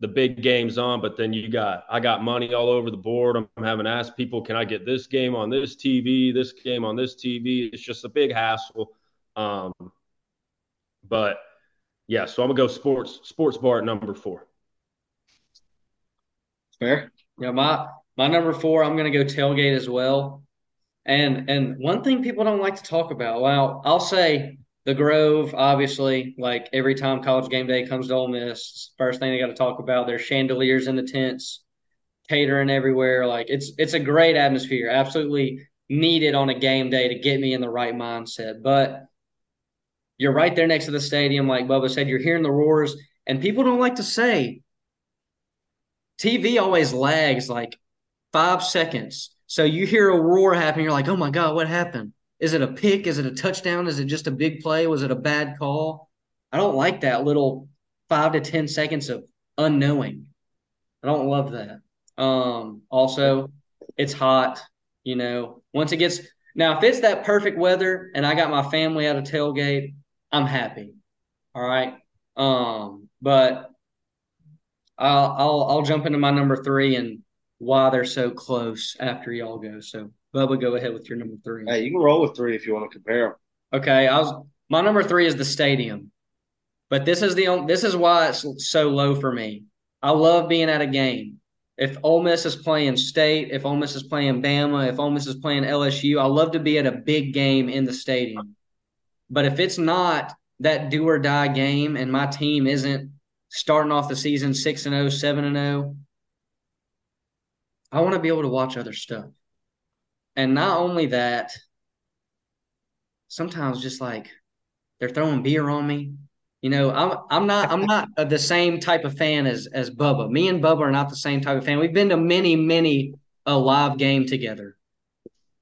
the big games on, but then you got I got money all over the board. I'm having to ask people, can I get this game on this TV, this game on this TV? It's just a big hassle. Um, but yeah, so I'm gonna go sports sports bar at number four. Fair. Yeah, my my number four, I'm gonna go tailgate as well. And and one thing people don't like to talk about, well, I'll say the Grove, obviously, like every time college game day comes to Ole Miss, first thing they got to talk about, there's chandeliers in the tents, catering everywhere. Like it's it's a great atmosphere, absolutely needed on a game day to get me in the right mindset. But you're right there next to the stadium, like Bubba said, you're hearing the roars, and people don't like to say TV always lags like five seconds. So you hear a roar happen, you're like, oh my God, what happened? Is it a pick? Is it a touchdown? Is it just a big play? Was it a bad call? I don't like that little five to 10 seconds of unknowing. I don't love that. Um, also, it's hot, you know. Once it gets now, if it's that perfect weather and I got my family at a tailgate, I'm happy. All right. Um, but I'll I'll I'll jump into my number three and why they're so close after y'all go. So Bubba, go ahead with your number three. Hey, you can roll with three if you want to compare them. Okay, I was my number three is the stadium, but this is the only, this is why it's so low for me. I love being at a game. If Ole Miss is playing State, if Ole Miss is playing Bama, if Ole Miss is playing LSU, I love to be at a big game in the stadium. But if it's not that do or die game, and my team isn't starting off the season six and 0, 7 and zero, I want to be able to watch other stuff. And not only that, sometimes just like they're throwing beer on me. You know, I'm I'm not I'm not (laughs) the same type of fan as as Bubba. Me and Bubba are not the same type of fan. We've been to many many a live game together,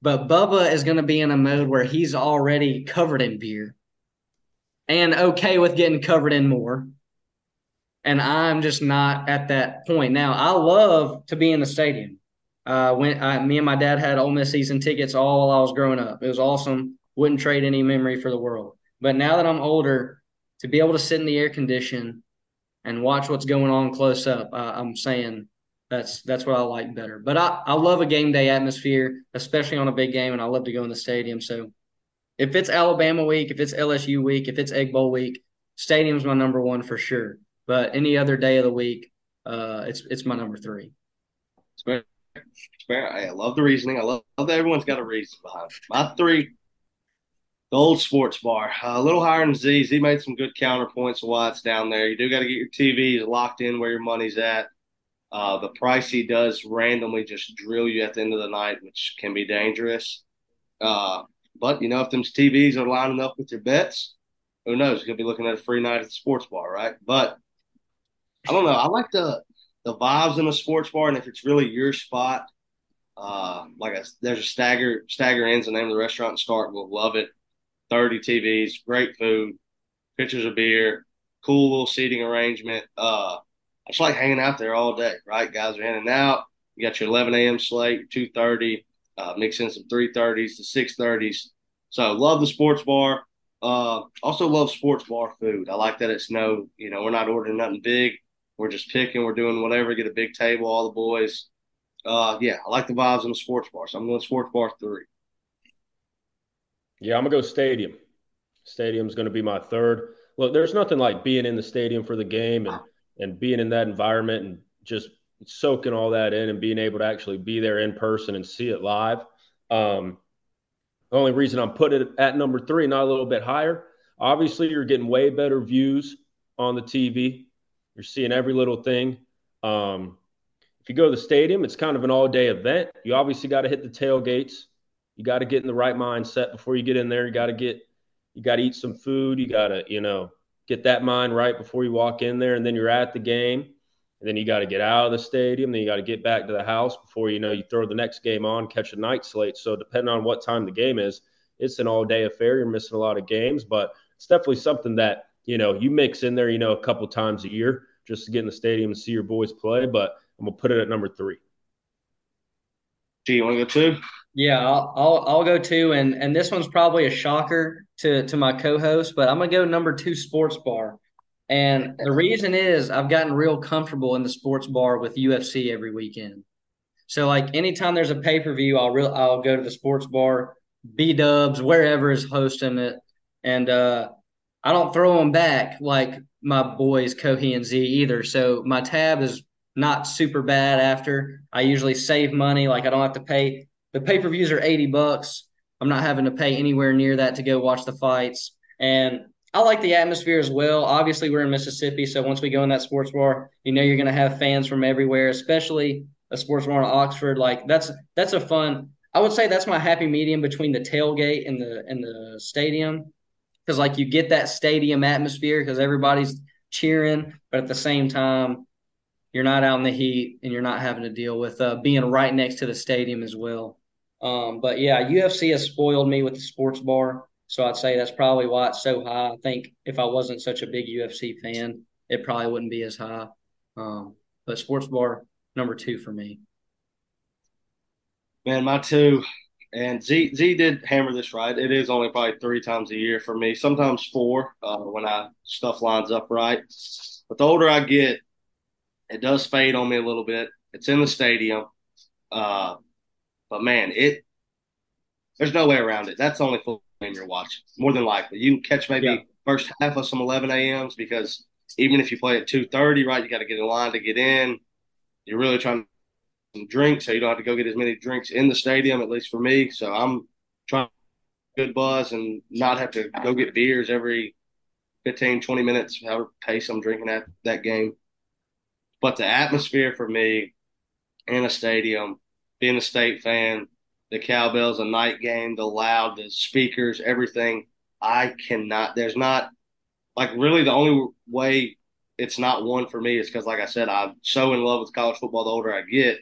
but Bubba is going to be in a mode where he's already covered in beer, and okay with getting covered in more. And I'm just not at that point now. I love to be in the stadium. Uh, when I, me and my dad had Ole Miss season tickets all while I was growing up, it was awesome. Wouldn't trade any memory for the world. But now that I'm older, to be able to sit in the air condition and watch what's going on close up, uh, I'm saying that's that's what I like better. But I, I love a game day atmosphere, especially on a big game, and I love to go in the stadium. So if it's Alabama week, if it's LSU week, if it's Egg Bowl week, stadium's my number one for sure. But any other day of the week, uh, it's it's my number three. Fair. I love the reasoning. I love, love that everyone's got a reason behind it. My three, the old sports bar, uh, a little higher than Z. Z made some good counterpoints of why it's down there. You do got to get your TVs locked in where your money's at. Uh, the pricey does randomly just drill you at the end of the night, which can be dangerous. Uh, but you know, if them TVs are lining up with your bets, who knows? You could be looking at a free night at the sports bar, right? But I don't know. I like the the vibes in a sports bar, and if it's really your spot, uh, like a, there's a stagger stagger ends the name of the restaurant in will Love it. Thirty TVs, great food, pitchers of beer, cool little seating arrangement. Uh, I just like hanging out there all day. Right, guys are in and out. You got your 11 a.m. slate, 2:30, uh, mix in some 3:30s to 6:30s. So love the sports bar. Uh, also love sports bar food. I like that it's no, you know, we're not ordering nothing big. We're just picking. We're doing whatever. Get a big table, all the boys. Uh, yeah, I like the vibes in the sports bar. So I'm going sports bar three. Yeah, I'm gonna go stadium. Stadium's gonna be my third. Look, there's nothing like being in the stadium for the game and and being in that environment and just soaking all that in and being able to actually be there in person and see it live. Um, the only reason I'm putting it at number three, not a little bit higher, obviously you're getting way better views on the TV. You're seeing every little thing. Um, if you go to the stadium, it's kind of an all day event. You obviously got to hit the tailgates. You got to get in the right mindset before you get in there. You got to get, you got to eat some food. You got to, you know, get that mind right before you walk in there. And then you're at the game. And then you got to get out of the stadium. Then you got to get back to the house before you know you throw the next game on, catch a night slate. So depending on what time the game is, it's an all day affair. You're missing a lot of games, but it's definitely something that you know you mix in there. You know, a couple times a year just to get in the stadium and see your boys play. But I'm gonna put it at number three. G, you want to go two? Yeah, I'll, I'll I'll go two, and and this one's probably a shocker to to my co-host, but I'm gonna go number two sports bar, And the reason is I've gotten real comfortable in the sports bar with UFC every weekend. So like anytime there's a pay per view, I'll real I'll go to the sports bar, B Dubs, wherever is hosting it, and uh, I don't throw them back like my boys Kohi and Z either. So my tab is not super bad after. I usually save money, like I don't have to pay. The pay per views are eighty bucks. I'm not having to pay anywhere near that to go watch the fights, and I like the atmosphere as well. Obviously, we're in Mississippi, so once we go in that sports bar, you know you're going to have fans from everywhere, especially a sports bar in Oxford. Like that's that's a fun. I would say that's my happy medium between the tailgate and the and the stadium, because like you get that stadium atmosphere because everybody's cheering, but at the same time, you're not out in the heat and you're not having to deal with uh, being right next to the stadium as well. Um, but yeah, UFC has spoiled me with the sports bar. So I'd say that's probably why it's so high. I think if I wasn't such a big UFC fan, it probably wouldn't be as high. Um, but sports bar number two for me. Man, my two, and Z Z did hammer this right. It is only probably three times a year for me. Sometimes four uh, when I stuff lines up right. But the older I get, it does fade on me a little bit. It's in the stadium, uh, but man, it there's no way around it. That's the only full game you're watching. More than likely, you can catch maybe Yeah. first half of some 11 a.m.s because even if you play at 2:30, right, you got to get in line to get in. You're really trying to drink, so you don't have to go get as many drinks in the stadium. At least for me, so I'm trying good buzz and not have to go get beers every 15, 20 minutes, however pace I'm drinking at that game. But the atmosphere for me in a stadium, being a state fan, the cowbells, a night game, the loud, the speakers, everything. I cannot. There's not like really the only way it's not one for me is because, like I said, I'm so in love with college football. The older I get,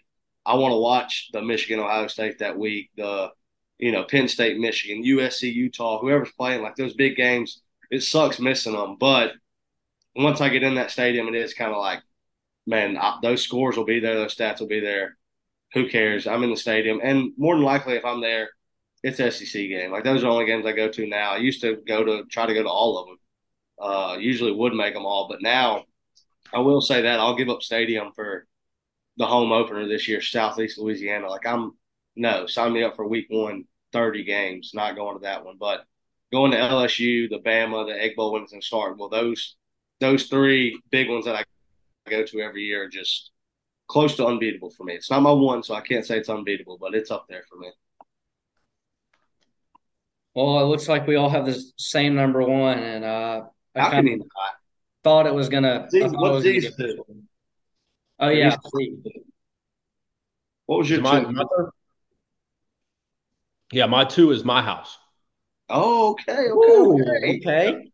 I want to watch the Michigan Ohio State that week, the you know Penn State, Michigan, USC, Utah, whoever's playing like those big games. It sucks missing them, but once I get in that stadium, it is kind of like, man, I, those scores will be there, those stats will be there. Who cares? I'm in the stadium, and more than likely, if I'm there, it's SEC game. Like those are the only games I go to now. I used to go to try to go to all of them. Uh, usually would make them all, but now I will say that I'll give up stadium for the home opener this year, Southeast Louisiana. Like I'm no, sign me up for week one, 30 games, not going to that one. But going to LSU, the Bama, the Egg Bowl, Winston Start, well, those those three big ones that I go to every year are just close to unbeatable for me. It's not my one, so I can't say it's unbeatable, but it's up there for me. Well, it looks like we all have the same number one, and uh, I kind of thought it was gonna. Z- I thought it what gonna Z's get two? this one. Oh yeah, What was your My, two? my third- yeah, my two is my house. Oh, okay, okay, Ooh, okay. okay.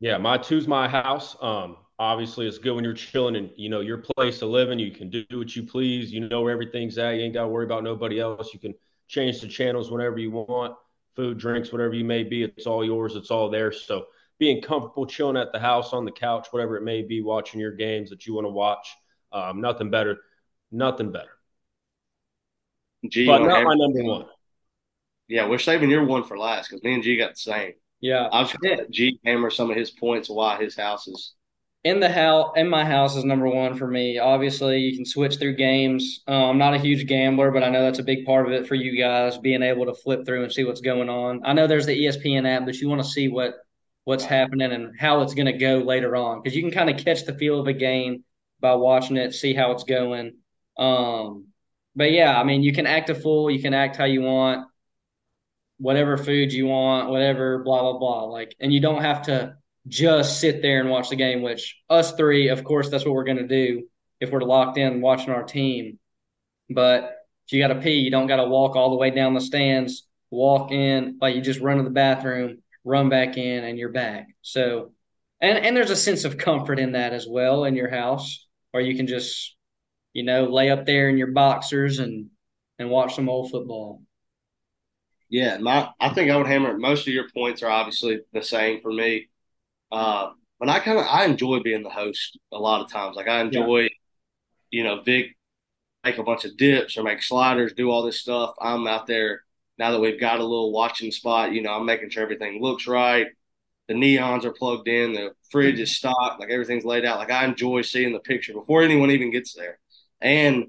Yeah, my two's my house. Um, obviously it's good when you're chilling and you know your place to live in. You can do what you please. You know where everything's at. You ain't got to worry about nobody else. You can change the channels whenever you want. Food, drinks, whatever you may be, it's all yours. It's all there. So being comfortable, chilling at the house, on the couch, whatever it may be, watching your games that you want to watch. Um, nothing better. Nothing better. G, But not my number one. Yeah, we're saving your one for last because me and G got the same. Yeah. I was going to G hammer some of his points why his house is. in the house in my house is number one for me obviously you can switch through games uh, i'm not a huge gambler but i know that's a big part of it for you guys being able to flip through and see what's going on i know there's the espn app but you want to see what what's happening and how it's going to go later on because you can kind of catch the feel of a game by watching it see how it's going um but yeah i mean you can act a fool you can act how you want whatever food you want whatever blah blah blah like and you don't have to just sit there and watch the game, which us three, of course, that's what we're going to do if we're locked in watching our team. But if you got to pee, you don't got to walk all the way down the stands, walk in, like you just run to the bathroom, run back in, and you're back. So, and, and there's a sense of comfort in that as well in your house, or you can just, you know, lay up there in your boxers and, and watch some old football. Yeah, my I think I would hammer it. Most of your points are obviously the same for me. Uh, but I kind of I enjoy being the host a lot of times. Like I enjoy, you know, Vic make a bunch of dips or make sliders, do all this stuff. I'm out there now that we've got a little watching spot. You know, I'm making sure everything looks right. The neons are plugged in. The fridge is mm-hmm. stocked. Like everything's laid out. Like I enjoy seeing the picture before anyone even gets there. And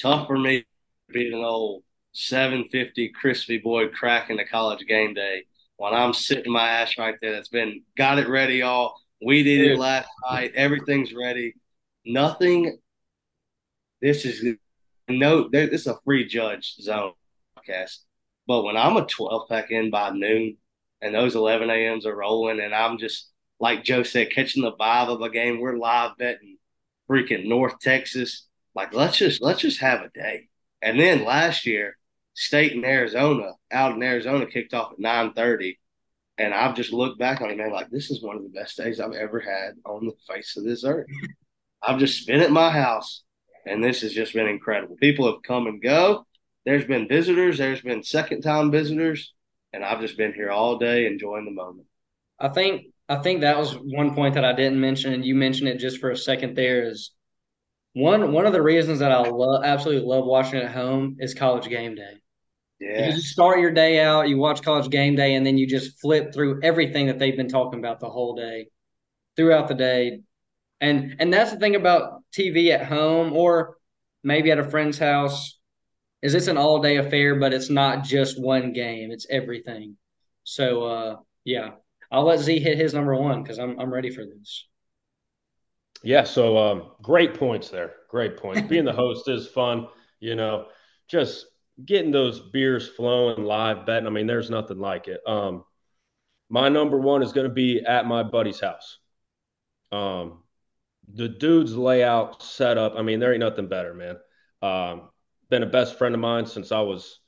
tough for me being an old 750 crispy boy cracking the college game day when I'm sitting my ass right there. That's been got it ready all. We did it last night. Everything's ready. Nothing. This is no. This is a free judge zone podcast. But when I'm a 12 pack in by noon and those 11 a.m.s are rolling, and I'm just like Joe said, catching the vibe of a game. We're live betting freaking North Texas. Like let's just let's just have a day. And then last year, State in Arizona, out in Arizona, kicked off at 9:30, and I've just looked back on it, man. Like this is one of the best days I've ever had on the face of this earth. (laughs) I've just been at my house, and this has just been incredible. People have come and go. There's been visitors. There's been second time visitors, and I've just been here all day enjoying the moment. I think I think that was one point that I didn't mention, and you mentioned it just for a second. There is one one of the reasons that I love absolutely love watching at home is college game day. Yeah, You just start your day out, you watch college game day, and then you just flip through everything that they've been talking about the whole day, throughout the day. And and that's the thing about TV at home or maybe at a friend's house is it's an all day affair, but it's not just one game, it's everything. So uh yeah. I'll let Z hit his number one because I'm I'm ready for this. Yeah, so um, great points there. Great points. (laughs) Being the host is fun, you know, just getting those beers flowing, live betting. I mean, there's nothing like it. Um, my number one is going to be at my buddy's house. Um, the dude's layout setup. I mean, there ain't nothing better, man. Um, been a best friend of mine since I was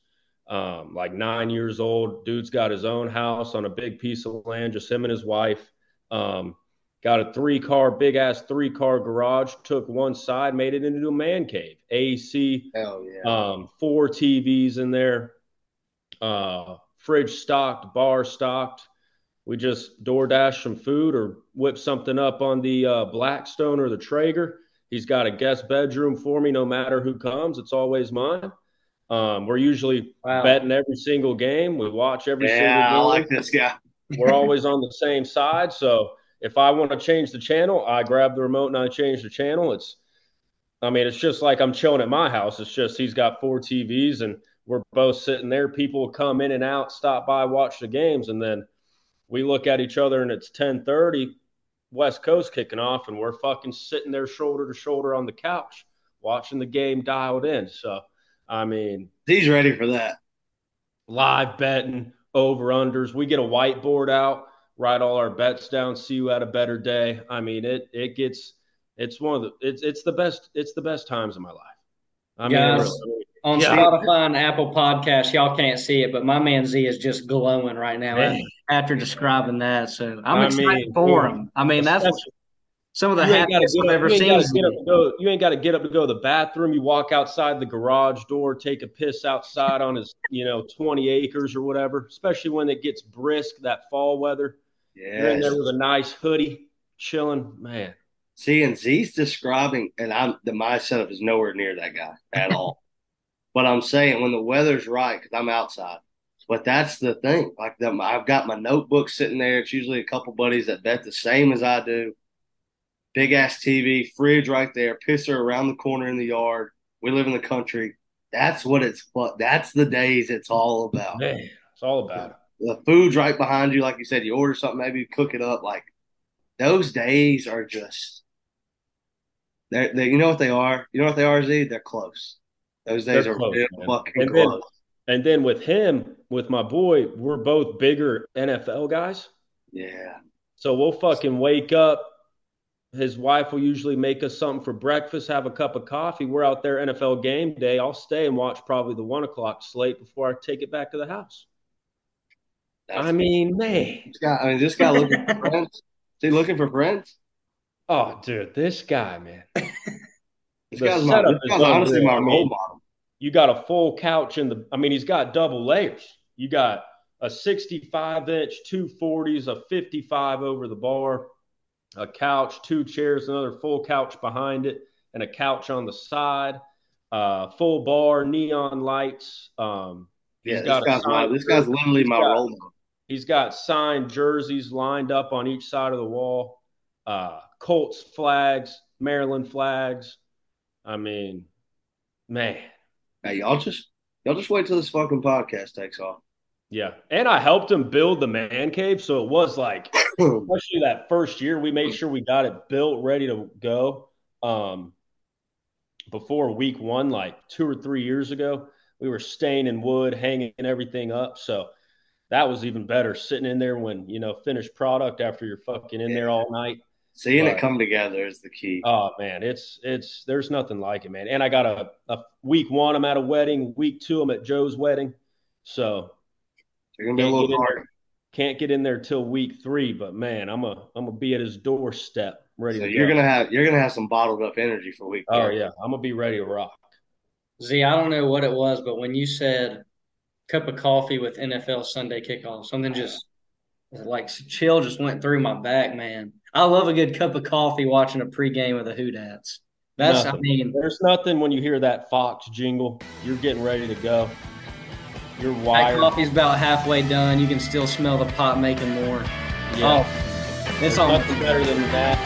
um, like nine years old. Dude's got his own house on a big piece of land, just him and his wife. Um, got a three car, big ass three car garage. Took one side, made it into a man cave. AC, hell yeah. um, four TVs in there, uh, fridge stocked, bar stocked. We just DoorDash some food or whip something up on the uh, Blackstone or the Traeger. He's got a guest bedroom for me no matter who comes. It's always mine. Um, we're usually Wow. betting every single game. We watch every yeah, I single game. like this guy. We're (laughs) always on the same side. So if I want to change the channel, I grab the remote and I change the channel. It's, I mean, it's just like I'm chilling at my house. It's just he's got four TVs and we're both sitting there. People come in and out, stop by, watch the games, and then we look at each other and it's 10:30, West Coast kicking off, and we're fucking sitting there shoulder to shoulder on the couch watching the game dialed in. So, I mean, He's ready for that. live betting, over unders. We get a whiteboard out, write all our bets down, see who had a better day. I mean, it it gets it's one of the it's it's the best it's the best times of my life. I mean, really, On Yeah. Spotify and Apple Podcasts, y'all can't see it, but my man Z is just glowing right now Man. after describing that. So I'm I excited mean, for him. I mean, that's especially- some of the you happiest I've ever you seen. gotta get up to go. You ain't got to get up to go to the bathroom. You walk outside the garage door, take a piss outside on his, you know, twenty acres or whatever. Especially when it gets brisk, that fall weather. You're in there with a nice hoodie, chilling, man. See, and Z's describing, and I'm the my setup is nowhere near that guy at all. But I'm saying when the weather's right, because I'm outside. But that's the thing. Like the, I've got my notebook sitting there. It's usually a couple buddies that bet the same as I do. Big ass TV, fridge right there, pisser around the corner in the yard. We live in the country. That's what it's. That's the days it's all about. It's all about it. the food's right behind you. Like you said, you order something, maybe you cook it up. Like those days are just, they're, they, you know what they are? You know what they are, Z? They're close. Those days They're are close, real fucking And then- And then with him, with my boy, we're both bigger NFL guys. Yeah. So we'll fucking wake up. His wife will usually make us something for breakfast, have a cup of coffee. We're out there NFL game day. I'll stay and watch probably the one o'clock slate before I take it back to the house. That's, I mean, man. this guy, I mean, this guy looking for (laughs) friends. Is he looking for friends? Oh, dude, this guy, man. This The guy's, my, this guy's honestly my role model. You got a full couch in the, I mean, he's got double layers. You got a 65 inch, two 40s, a 55 over the bar, a couch, two chairs, another full couch behind it, and a couch on the side, uh, full bar, neon lights. Um, he's Yeah, this guy's, my, this guy's literally my got- role model. He's got signed jerseys lined up on each side of the wall. Uh, Colts flags, Maryland flags. I mean, man, Hey, y'all just y'all just wait till this fucking podcast takes off. yeah. And I helped him build the man cave, so it was like (clears throat) especially that first year, we made sure we got it built, ready to go. Um, before week one, like two or three years ago, we were staining wood, hanging everything up. So that was even better sitting in there when, you know, finished product after you're fucking in there all night. Seeing Right. it come together is the key. Oh man, it's it's there's nothing like it, man. And I got a, a week one, I'm at a wedding. Week two, I'm at Joe's wedding. So You're gonna be a can't little get in hard. there, can't get in there till week three, but man, I'm a I'm gonna be at his doorstep ready So to you're go. gonna have you're gonna have some bottled up energy for week. Oh three. yeah, I'm gonna be ready to rock. Z, I don't know what it was, but when you said cup of coffee with NFL Sunday kickoff, something just like chill just went through my back, man. I love a good cup of coffee watching a pregame of the Who Dats. That's, I mean, There's nothing when you hear that Fox jingle. You're getting ready to go. You're that coffee's about halfway done. You can still smell the pot making more. Yeah. Oh, it's There's on. nothing better than that.